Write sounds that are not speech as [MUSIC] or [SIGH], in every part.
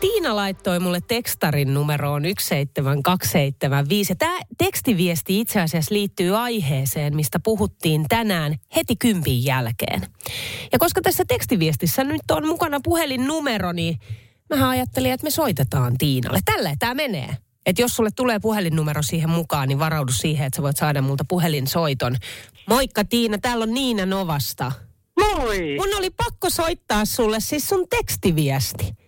Tiina laittoi mulle tekstarin numeroon 17275. Tämä tekstiviesti itse asiassa liittyy aiheeseen, mistä puhuttiin tänään heti kympin jälkeen. Ja koska tässä tekstiviestissä nyt on mukana puhelinnumero, niin mä ajattelin, että me soitetaan Tiinalle. Tällä tämä menee. Että jos sulle tulee puhelinnumero siihen mukaan, niin varaudu siihen, että sä voit saada multa puhelinsoiton. Moikka Tiina, täällä on Niina Novasta. Moi! Mun oli pakko soittaa sulle siis sun tekstiviesti.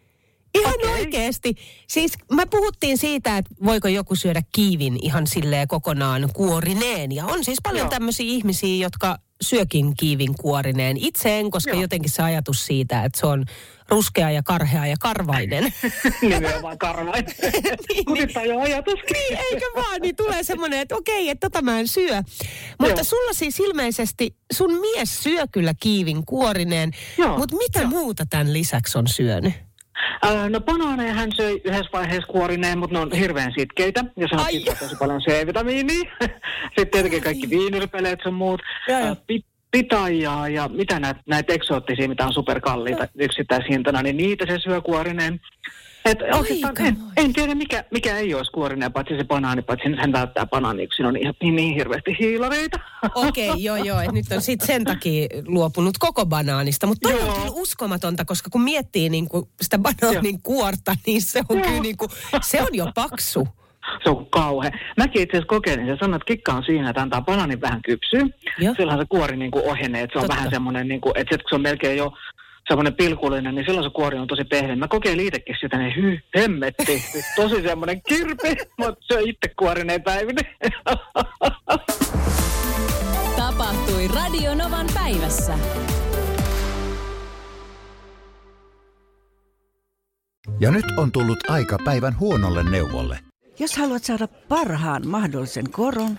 Ihan Okei. oikeasti. Siis me puhuttiin siitä, että voiko joku syödä kiivin ihan silleen kokonaan kuorineen. Ja on siis paljon Joo. tämmöisiä ihmisiä, jotka syökin kiivin kuorineen. Itse en, koska Joo. jotenkin se ajatus siitä, että se on ruskea ja karhea ja karvainen. [LAUGHS] Nimenomaan karvainen. [LAUGHS] Niin, Kutittaa jo ajatus. niin, eikä vaan, niin tulee semmoinen, että okei, että tota mä en syö. Mutta Joo. sulla siis ilmeisesti, sun mies syö kyllä kiivin kuorineen, Joo, mutta mitä muuta tämän lisäksi on syönyt? Äh, no banaaneja hän söi yhdessä vaiheessa kuorineen, mutta ne on hirveän sitkeitä. Ja se on tosi paljon C-vitamiinia. [LAUGHS] Sitten tietenkin kaikki viinirpeleet sun muut. Äh, pi- pitajaa ja mitä näitä näitä eksoottisia, mitä on superkalliita yksittäishintana, niin niitä se syö kuorineen. Et oikeastaan en, en tiedä, mikä, mikä ei olisi kuorineen, paitsi se banaani, paitsi hän välttää banaania, kun siinä on niin, niin, niin hirveästi hiilareita. Okei, [LAUGHS] joo joo, että nyt on sitten sen takia luopunut koko banaanista. Mutta toi on Joo. kyllä uskomatonta, koska kun miettii niinku sitä banaanin kuorta, niin se on Joo. kyllä niinku, se on jo paksu. Se on kauhe. Mäkin itse asiassa kokeilin ja sanoin, että kikka on siinä, että antaa bananin vähän kypsyä. Joo. Silloin se kuori niin kuin ohenee, että se on Totta. vähän semmoinen, niin kuin, että sit kun se on melkein jo semmoinen pilkullinen, niin silloin se kuori on tosi pehmeä. Mä kokeilin itsekin sitä, niin hy, hemmetti. Tosi semmoinen kirpi, mutta se on itse kuorineen päivinä. Tapahtui Radionovan päivässä. Ja nyt on tullut aika päivän huonolle neuvolle. Jos haluat saada parhaan mahdollisen koron,